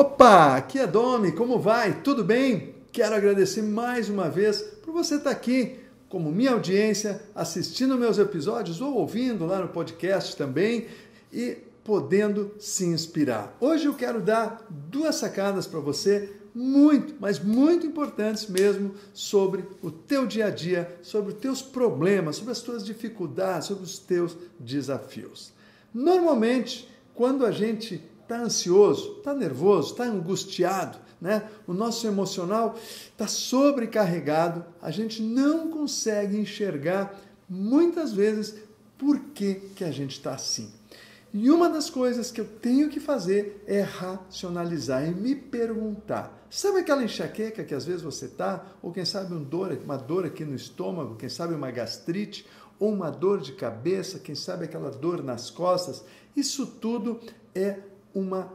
Opa, aqui é Domi, como vai? Tudo bem? Quero agradecer mais uma vez por você estar aqui como minha audiência, assistindo meus episódios ou ouvindo lá no podcast também e podendo se inspirar. Hoje eu quero dar duas sacadas para você muito, mas muito importantes mesmo sobre o teu dia a dia, sobre os teus problemas, sobre as tuas dificuldades, sobre os teus desafios. Normalmente, quando a gente está ansioso, está nervoso, está angustiado, né? o nosso emocional está sobrecarregado, a gente não consegue enxergar muitas vezes por que, que a gente está assim. E uma das coisas que eu tenho que fazer é racionalizar e me perguntar. Sabe aquela enxaqueca que às vezes você está, ou quem sabe um dor, uma dor aqui no estômago, quem sabe uma gastrite, ou uma dor de cabeça, quem sabe aquela dor nas costas? Isso tudo é uma,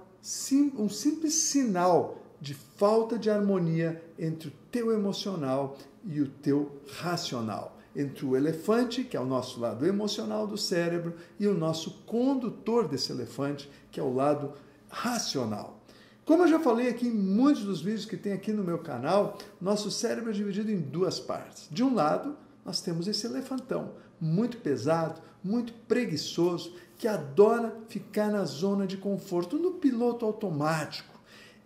um simples sinal de falta de harmonia entre o teu emocional e o teu racional. Entre o elefante, que é o nosso lado emocional do cérebro, e o nosso condutor desse elefante, que é o lado racional. Como eu já falei aqui em muitos dos vídeos que tem aqui no meu canal, nosso cérebro é dividido em duas partes. De um lado, nós temos esse elefantão, muito pesado, muito preguiçoso, que adora ficar na zona de conforto, no piloto automático.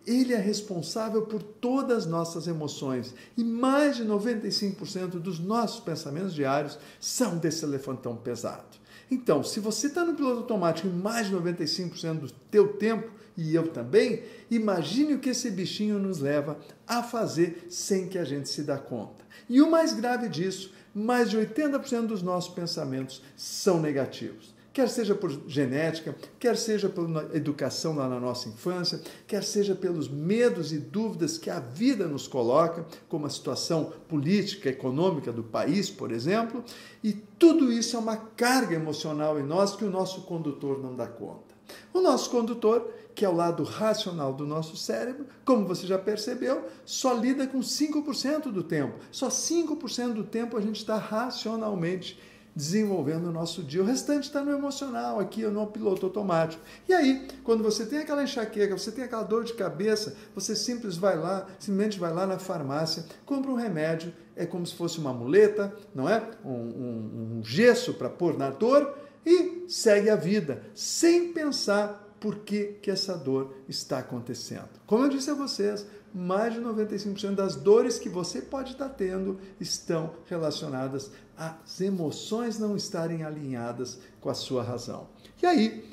Ele é responsável por todas as nossas emoções e mais de 95% dos nossos pensamentos diários são desse elefantão pesado. Então, se você está no piloto automático em mais de 95% do teu tempo, e eu também, imagine o que esse bichinho nos leva a fazer sem que a gente se dê conta. E o mais grave disso, mais de 80% dos nossos pensamentos são negativos quer seja por genética, quer seja por educação lá na nossa infância, quer seja pelos medos e dúvidas que a vida nos coloca, como a situação política, econômica do país, por exemplo, e tudo isso é uma carga emocional em nós que o nosso condutor não dá conta. O nosso condutor, que é o lado racional do nosso cérebro, como você já percebeu, só lida com 5% do tempo. Só 5% do tempo a gente está racionalmente desenvolvendo o nosso dia. O restante está no emocional, aqui no piloto automático. E aí, quando você tem aquela enxaqueca, você tem aquela dor de cabeça, você simples vai lá, simplesmente vai lá na farmácia, compra um remédio, é como se fosse uma muleta, não é? Um, um, um gesso para pôr na dor e segue a vida, sem pensar por que, que essa dor está acontecendo. Como eu disse a vocês, mais de 95% das dores que você pode estar tendo estão relacionadas às emoções não estarem alinhadas com a sua razão. E aí,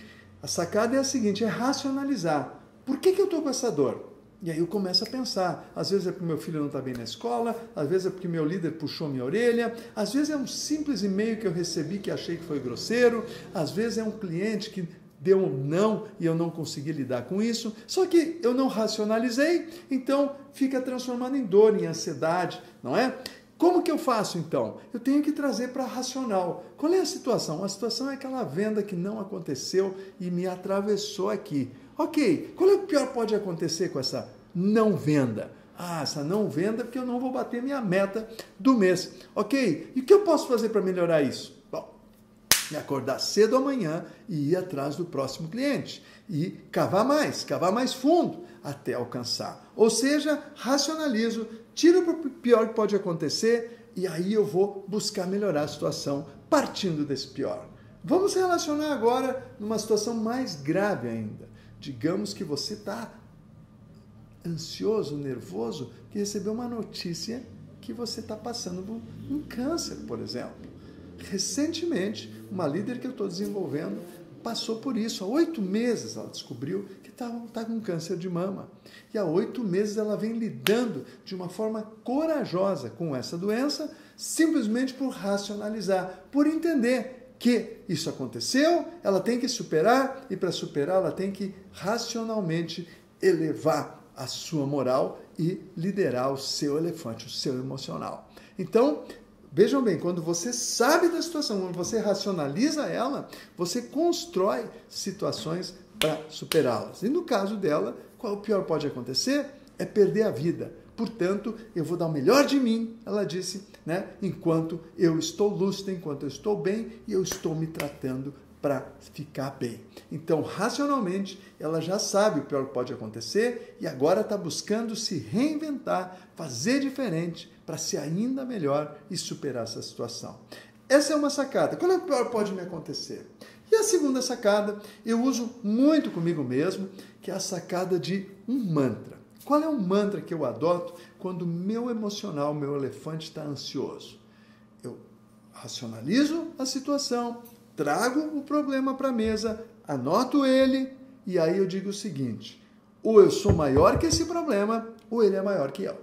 a sacada é a seguinte: é racionalizar. Por que, que eu estou com essa dor? E aí eu começo a pensar. Às vezes é porque meu filho não está bem na escola, às vezes é porque meu líder puxou minha orelha, às vezes é um simples e-mail que eu recebi que achei que foi grosseiro, às vezes é um cliente que deu um não e eu não consegui lidar com isso. Só que eu não racionalizei, então fica transformando em dor, em ansiedade, não é? Como que eu faço então? Eu tenho que trazer para racional. Qual é a situação? A situação é aquela venda que não aconteceu e me atravessou aqui. Ok, qual é o pior que pode acontecer com essa não venda? Ah, essa não venda porque eu não vou bater minha meta do mês. Ok, e o que eu posso fazer para melhorar isso? E acordar cedo amanhã e ir atrás do próximo cliente e cavar mais, cavar mais fundo até alcançar. Ou seja, racionalizo, tiro o pior que pode acontecer e aí eu vou buscar melhorar a situação partindo desse pior. Vamos relacionar agora numa situação mais grave ainda. Digamos que você está ansioso, nervoso, que recebeu uma notícia que você está passando por um câncer, por exemplo. Recentemente, uma líder que eu estou desenvolvendo passou por isso. Há oito meses ela descobriu que estava tá com câncer de mama. E há oito meses ela vem lidando de uma forma corajosa com essa doença, simplesmente por racionalizar, por entender que isso aconteceu, ela tem que superar e para superar ela tem que racionalmente elevar a sua moral e liderar o seu elefante, o seu emocional. Então, Vejam bem, quando você sabe da situação, quando você racionaliza ela, você constrói situações para superá-las. E no caso dela, qual o pior pode acontecer? É perder a vida. Portanto, eu vou dar o melhor de mim, ela disse, né? enquanto eu estou lúcida, enquanto eu estou bem e eu estou me tratando para ficar bem. Então, racionalmente, ela já sabe o pior que pode acontecer e agora está buscando se reinventar, fazer diferente para ser ainda melhor e superar essa situação. Essa é uma sacada. Qual é o pior que pode me acontecer? E a segunda sacada eu uso muito comigo mesmo, que é a sacada de um mantra. Qual é o mantra que eu adoto quando meu emocional, meu elefante está ansioso? Eu racionalizo a situação, trago o problema para a mesa, anoto ele e aí eu digo o seguinte: ou eu sou maior que esse problema, ou ele é maior que eu.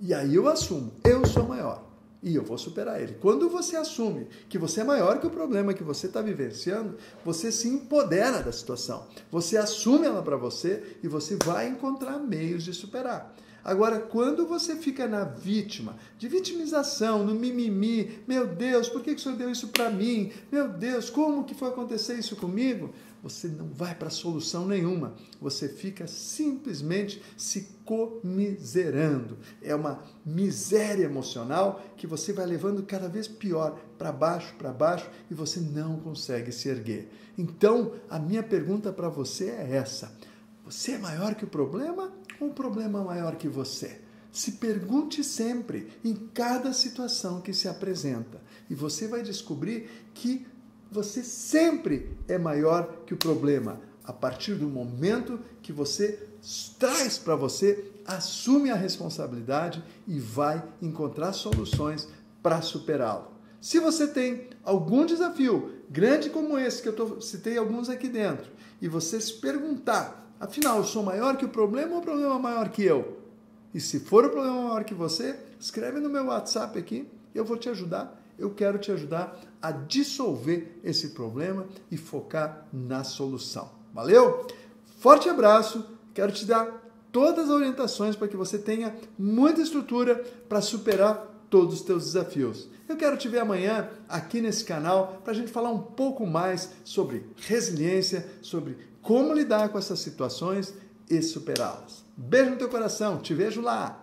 E aí eu assumo, eu sou maior e eu vou superar ele. Quando você assume que você é maior que o problema que você está vivenciando, você se empodera da situação. Você assume ela para você e você vai encontrar meios de superar. Agora, quando você fica na vítima, de vitimização, no mimimi, meu Deus, por que, que o Senhor deu isso para mim? Meu Deus, como que foi acontecer isso comigo? Você não vai para solução nenhuma. Você fica simplesmente se comiserando. É uma miséria emocional que você vai levando cada vez pior para baixo, para baixo e você não consegue se erguer. Então, a minha pergunta para você é essa: você é maior que o problema o problema maior que você? Se pergunte sempre, em cada situação que se apresenta, e você vai descobrir que você sempre é maior que o problema. A partir do momento que você traz para você, assume a responsabilidade e vai encontrar soluções para superá-lo. Se você tem algum desafio grande como esse, que eu citei alguns aqui dentro, e você se perguntar, afinal, eu sou maior que o problema ou o problema é maior que eu? E se for o problema maior que você, escreve no meu WhatsApp aqui, eu vou te ajudar eu quero te ajudar a dissolver esse problema e focar na solução. Valeu? Forte abraço, quero te dar todas as orientações para que você tenha muita estrutura para superar todos os teus desafios. Eu quero te ver amanhã aqui nesse canal para a gente falar um pouco mais sobre resiliência, sobre como lidar com essas situações e superá-las. Beijo no teu coração, te vejo lá!